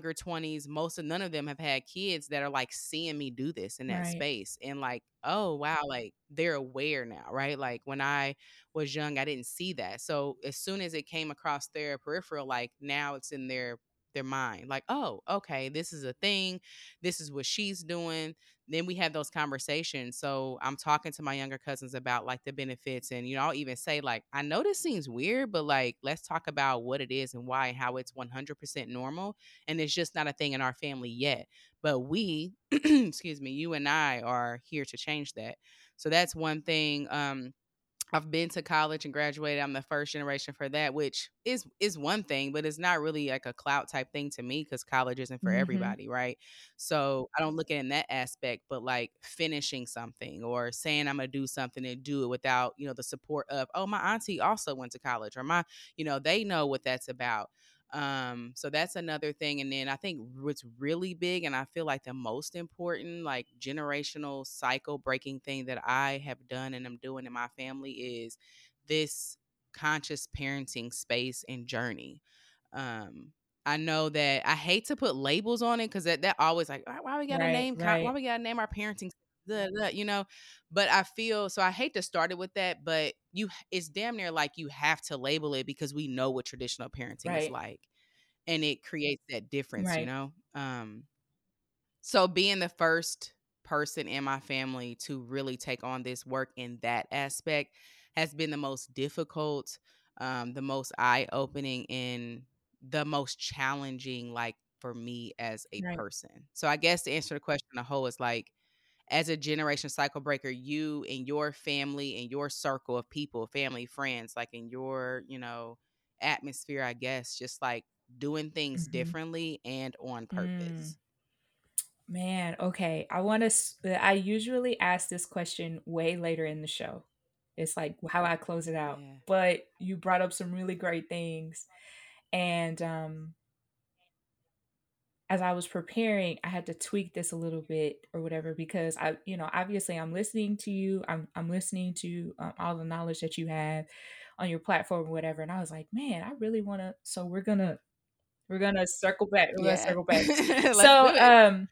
younger 20s, most of none of them have had kids that are like seeing me do this in that Right. space and like, oh wow, like they're aware now, right? Like when I was young, I didn't see that. So as soon as it came across their peripheral, like now it's in their their mind. Like, oh, okay, this is a thing. This is what she's doing then we have those conversations. So I'm talking to my younger cousins about like the benefits. And, you know, I'll even say, like, I know this seems weird, but like, let's talk about what it is and why and how it's 100% normal. And it's just not a thing in our family yet. But we, excuse me, you and I are here to change that. So that's one thing. Um, I've been to college and graduated. I'm the first generation for that, which is is one thing, but it's not really like a clout type thing to me because college isn't for Mm-hmm. everybody, right? So I don't look at it in that aspect, but like finishing something or saying I'm gonna do something and do it without, you know, the support of, oh, my auntie also went to college or my, you know, they know what that's about. Um, so that's another thing. And then I think what's really big and I feel like the most important, like generational cycle breaking thing that I have done and I'm doing in my family is this conscious parenting space and journey. Um, I know that I hate to put labels on it because that, that always like why, why we gotta Right. name con- why we gotta name our parenting blah, blah, you know but i feel so i hate to start it with that but you it's damn near like you have to label it because we know what traditional parenting is like and it creates that difference you know um so being the first person in my family to really take on this work in that aspect has been the most difficult um the most eye-opening and the most challenging like for me as a Right. person. So i guess to answer the question the whole is like as a generation cycle breaker, you and your family and your circle of people, family, friends, like in your, you know, atmosphere, I guess, just like doing things Mm-hmm. differently and on Mm. purpose. Man, okay. I want to. I usually ask this question way later in the show. It's like how I close it out. Yeah. But you brought up some really great things, and um, as I was preparing, I had to tweak this a little bit or whatever because I, you know, obviously I'm listening to you. I'm I'm listening to um, all the knowledge that you have on your platform or whatever, and I was like, man, I really want to. So we're gonna we're gonna circle back. We're gonna circle back. So um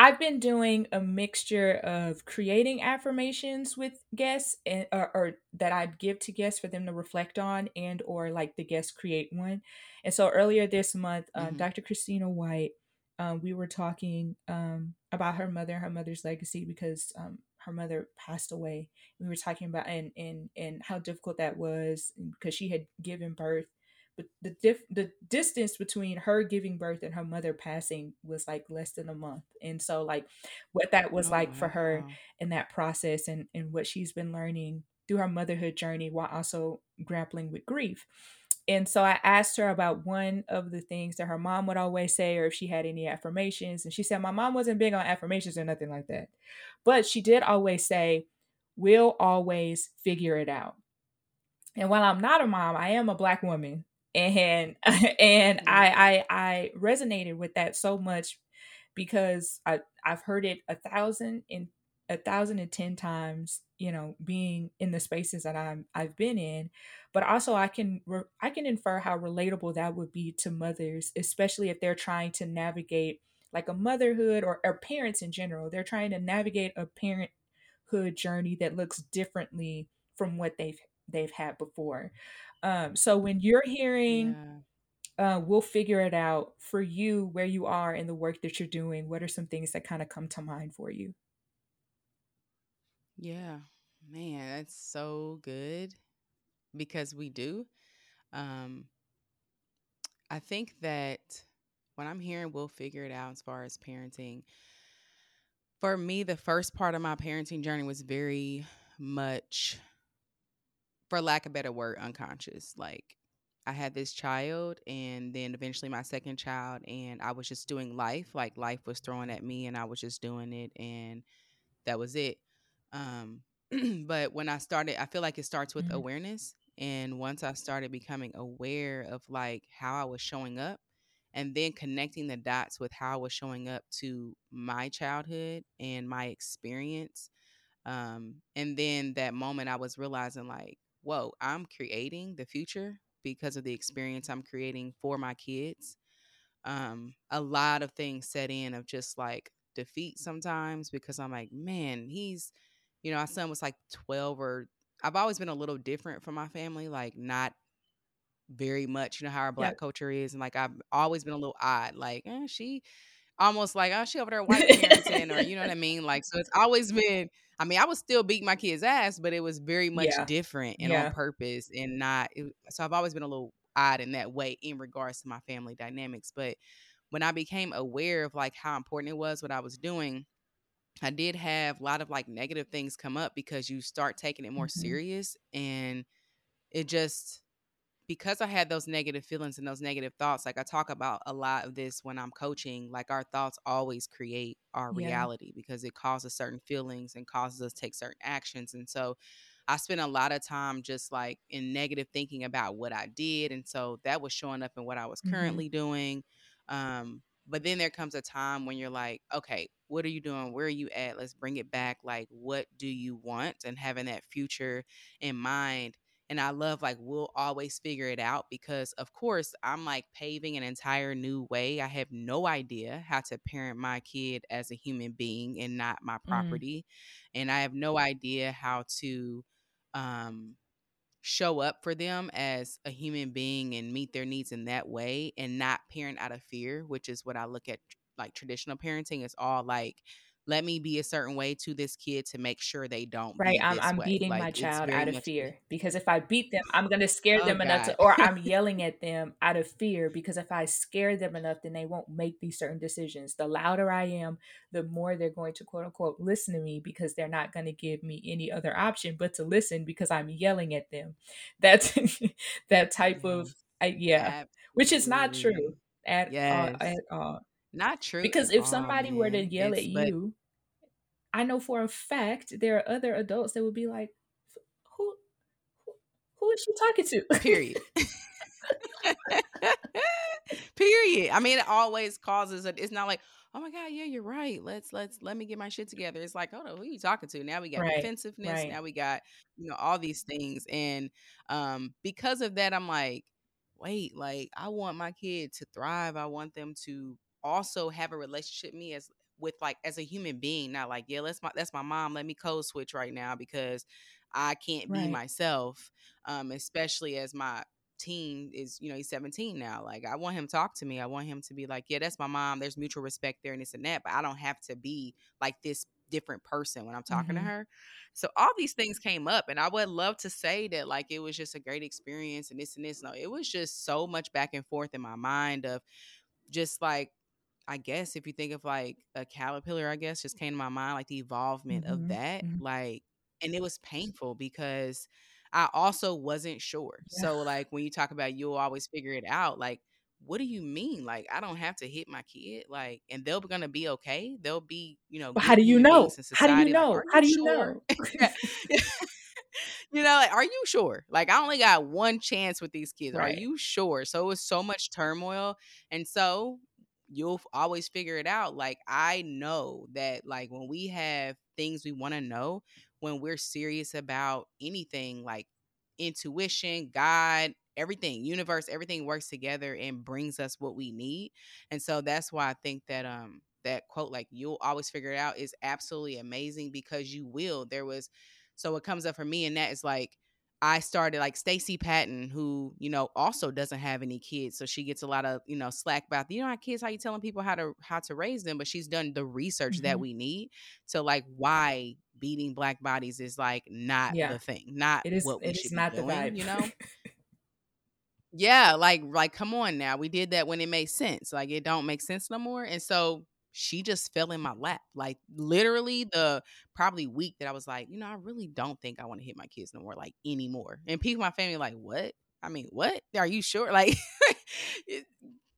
I've been doing a mixture of creating affirmations with guests and or, or that I'd give to guests for them to reflect on and or like the guests create one. And so earlier this month, uh, hmm Dr. Christina White, um, we were talking um, about her mother, her mother's legacy because um, her mother passed away. We were talking about and and and how difficult that was because she had given birth the diff- the distance between her giving birth and her mother passing was like less than a month and so like what that was Oh, like for her wow. in that process and and what she's been learning through her motherhood journey while also grappling with grief and so I asked her about one of the things that her mom would always say, or if she had any affirmations. And she said, My mom wasn't big on affirmations or nothing like that. But she did always say, We'll always figure it out. And while I'm not a mom, I am a black woman. And and. I I I resonated with that so much because I I've heard it a thousand and a thousand and ten times, you know, being in the spaces that I'm I've been in, but also I can re- I can infer how relatable that would be to mothers, especially if they're trying to navigate like a motherhood or, or parents in general. They're trying to navigate a parenthood journey that looks differently from what they've they've had before. Um, so when you're hearing Yeah. uh, we'll figure it out for you where you are in the work that you're doing. What are some things that kind of come to mind for you? Yeah. Man, that's so good because we do. Um, I think that when I'm hearing we'll figure it out as far as parenting, for me, the first part of my parenting journey was very much, for lack of a better word, unconscious. Like I had this child and then eventually my second child, and I was just doing life. Like life was throwing at me and I was just doing it, and that was it. Um, but when I started, I feel like it starts with Mhm. awareness. And once I started becoming aware of like how I was showing up and then connecting the dots with how I was showing up to my childhood and my experience. Um, and then that moment I was realizing like, whoa, I'm creating the future because of the experience I'm creating for my kids. um, a lot of things set in of just like defeat sometimes because I'm like, man, he's, you know, my son was like 12 or I've always been a little different from my family, like not very much, you know, how our black Yep. culture is. And like, I've always been a little odd, like, eh, she almost like, oh, she over there white parenting, or you know what I mean? Like, so it's always been, I mean, I was still beating my kid's ass, but it was very much Yeah. different and on purpose and not, it, so I've always been a little odd in that way in regards to my family dynamics. But when I became aware of like how important it was what I was doing, I did have a lot of like negative things come up because you start taking it more Mhm. serious and it just because I had those negative feelings and those negative thoughts, like I talk about a lot of this when I'm coaching, like our thoughts always create our Yeah. reality because it causes certain feelings and causes us to take certain actions. And so I spent a lot of time just like in negative thinking about what I did. And so that was showing up in what I was Mhm. currently doing. Um, but then there comes a time when you're like, okay, what are you doing? Where are you at? Let's bring it back. Like, what do you want? And having that future in mind and I love like we'll always figure it out because of course I'm like paving an entire new way. I have no idea how to parent my kid as a human being and not my Mm. property. And I have no idea how to um show up for them as a human being and meet their needs in that way and not parent out of fear, which is what I look at like traditional parenting is all like let me be a certain way to this kid to make sure they don't Right, be I'm I'm way. beating Like my child out of fear because if I beat them, I'm gonna scare Oh them enough to or I'm yelling at them out of fear because if I scare them enough, then they won't make these certain decisions. The louder I am, the more they're going to quote unquote listen to me because they're not going to give me any other option but to listen because I'm yelling at them. That's that type of Yes. I, yeah, which is not true Absolutely. at all, Yes. at all. Not true Because if all, somebody were to yell at It's but you I know for a fact there are other adults that would be like, "Who who who is she talking to?" period. Period. I mean, it always causes a it's not like, "Oh my god, yeah, you're right. Let's let's let me get my shit together." It's like, "Hold on, who are you talking to?" Now we got Right, defensiveness, right. now we got, you know, all these things and um because of that I'm like, "Wait, like I want my kid to thrive. I want them to also have a relationship with me as with like as a human being, not like, yeah, let's my that's my mom. Let me code switch right now because I can't be myself." Um especially as my teen is, you know, he's 17 now. Like I want him to talk to me. I want him to be like, yeah, that's my mom. There's mutual respect there and this and that, but I don't have to be like this different person when I'm talking to Mhm. her. So all these things came up and I would love to say that like it was just a great experience and this and this. No, it was just so much back and forth in my mind of just like I guess if you think of like a caterpillar, I guess just came to my mind, like the involvement of Mhm. that. Mhm. Like, and it was painful because I also wasn't sure. Yeah. So, like, when you talk about you'll always figure it out, like, what do you mean? Like, I don't have to hit my kid, like, and they're gonna be okay. They'll be, you know, how do you know? How do you society. Like, know? How do you sure? know? you know, like, are you sure? Like, I only got one chance with these kids. Are you sure? So it was so much turmoil. And so you'll always figure it out. Like, I know that, like, when we have things we want to know, when we're serious about anything, like intuition, God, everything, universe, everything works together and brings us what we need. And so that's why I think that, um, that quote, like, you'll always figure it out, is absolutely amazing because you will. There was so what comes up for me in that is like I started like Stacey Patton, who, you know, also doesn't have any kids. So she gets a lot of, you know, slack about, you know, how kids, how you telling people how to how to raise them, but she's done the research that Mhm. we need to like why beating black bodies is like not Yeah. the thing, not It is what we it is not the doing, vibe. you know? Yeah, like like come on now. We did that when it made sense. Like it don't make sense no more. And so she just fell in my lap. Like literally mm. the probably week that I was like, you know, I really don't think I want to hit my kids no more, like anymore. And people in my family like, what? I mean, what? Are you sure? Like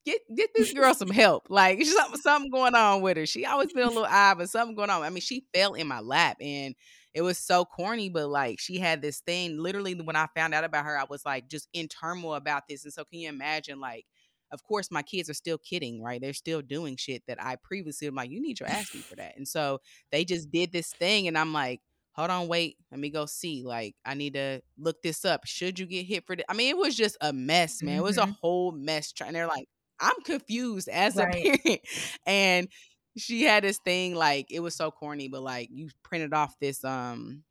get get this girl some help. Like something something going on with her. She always been a little odd, but something going on. I mean, she fell in my lap and it was so corny, but like she had this thing. Literally, when I found out about her, I was like just in turmoil about this. And so, can you imagine, like, of course, my kids are still kidding, right? They're still doing shit that I previously am like, you need your ass beat for that. And so they just did this thing, and I'm like, hold on, wait, let me go see. Like, I need to look this up. Should you get hit for this? I mean, it was just a mess, man. It was a Mhm. whole mess. Trying, they're like, I'm confused as Right. a parent. And she had this thing like it was so corny, but like you printed off this um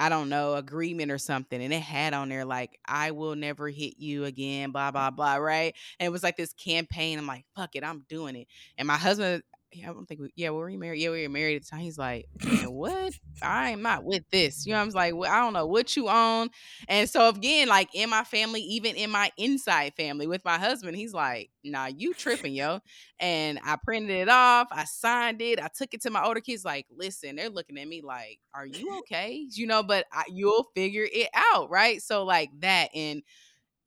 I don't know, agreement or something. And it had on there like, I will never hit you again, blah, blah, blah. Right. And it was like this campaign. I'm like, fuck it, I'm doing it. And my husband, I don't think we, yeah, we were we married? Yeah, we were married at the time. He's like, man, what? I am not with this. You know, I was like, well, I don't know what you own. And so again, like in my family, even in my inside family with my husband, he's like, nah, you tripping, yo. And I printed it off. I signed it. I took it to my older kids. Like, listen, they're looking at me like, "Are you okay?" You know, but I, you'll figure it out, right? So like that, and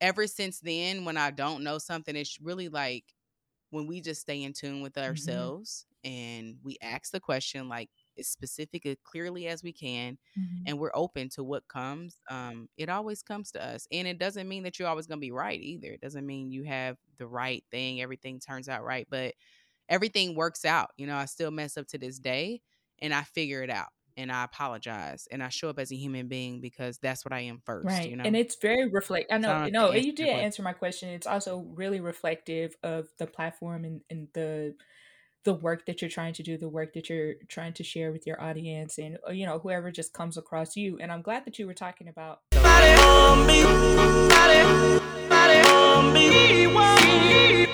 ever since then, when I don't know something, it's really like when we just stay in tune with Mhm. ourselves and we ask the question like as specific as clearly as we can Mhm. and we're open to what comes um it always comes to us and it doesn't mean that you're always going to be right either it doesn't mean you have the right thing everything turns out right but everything works out you know i still mess up to this day and i figure it out and i apologize and i show up as a human being because that's what i am first Right. you know And it's very reflect I so i know don't know if no, you did question answer my question. It's also really reflective of the platform and, and the the work that you're trying to do, the work that you're trying to share with your audience and uh, you know, whoever just comes across you. And I'm glad that you were talking about Body on me, body, body on me.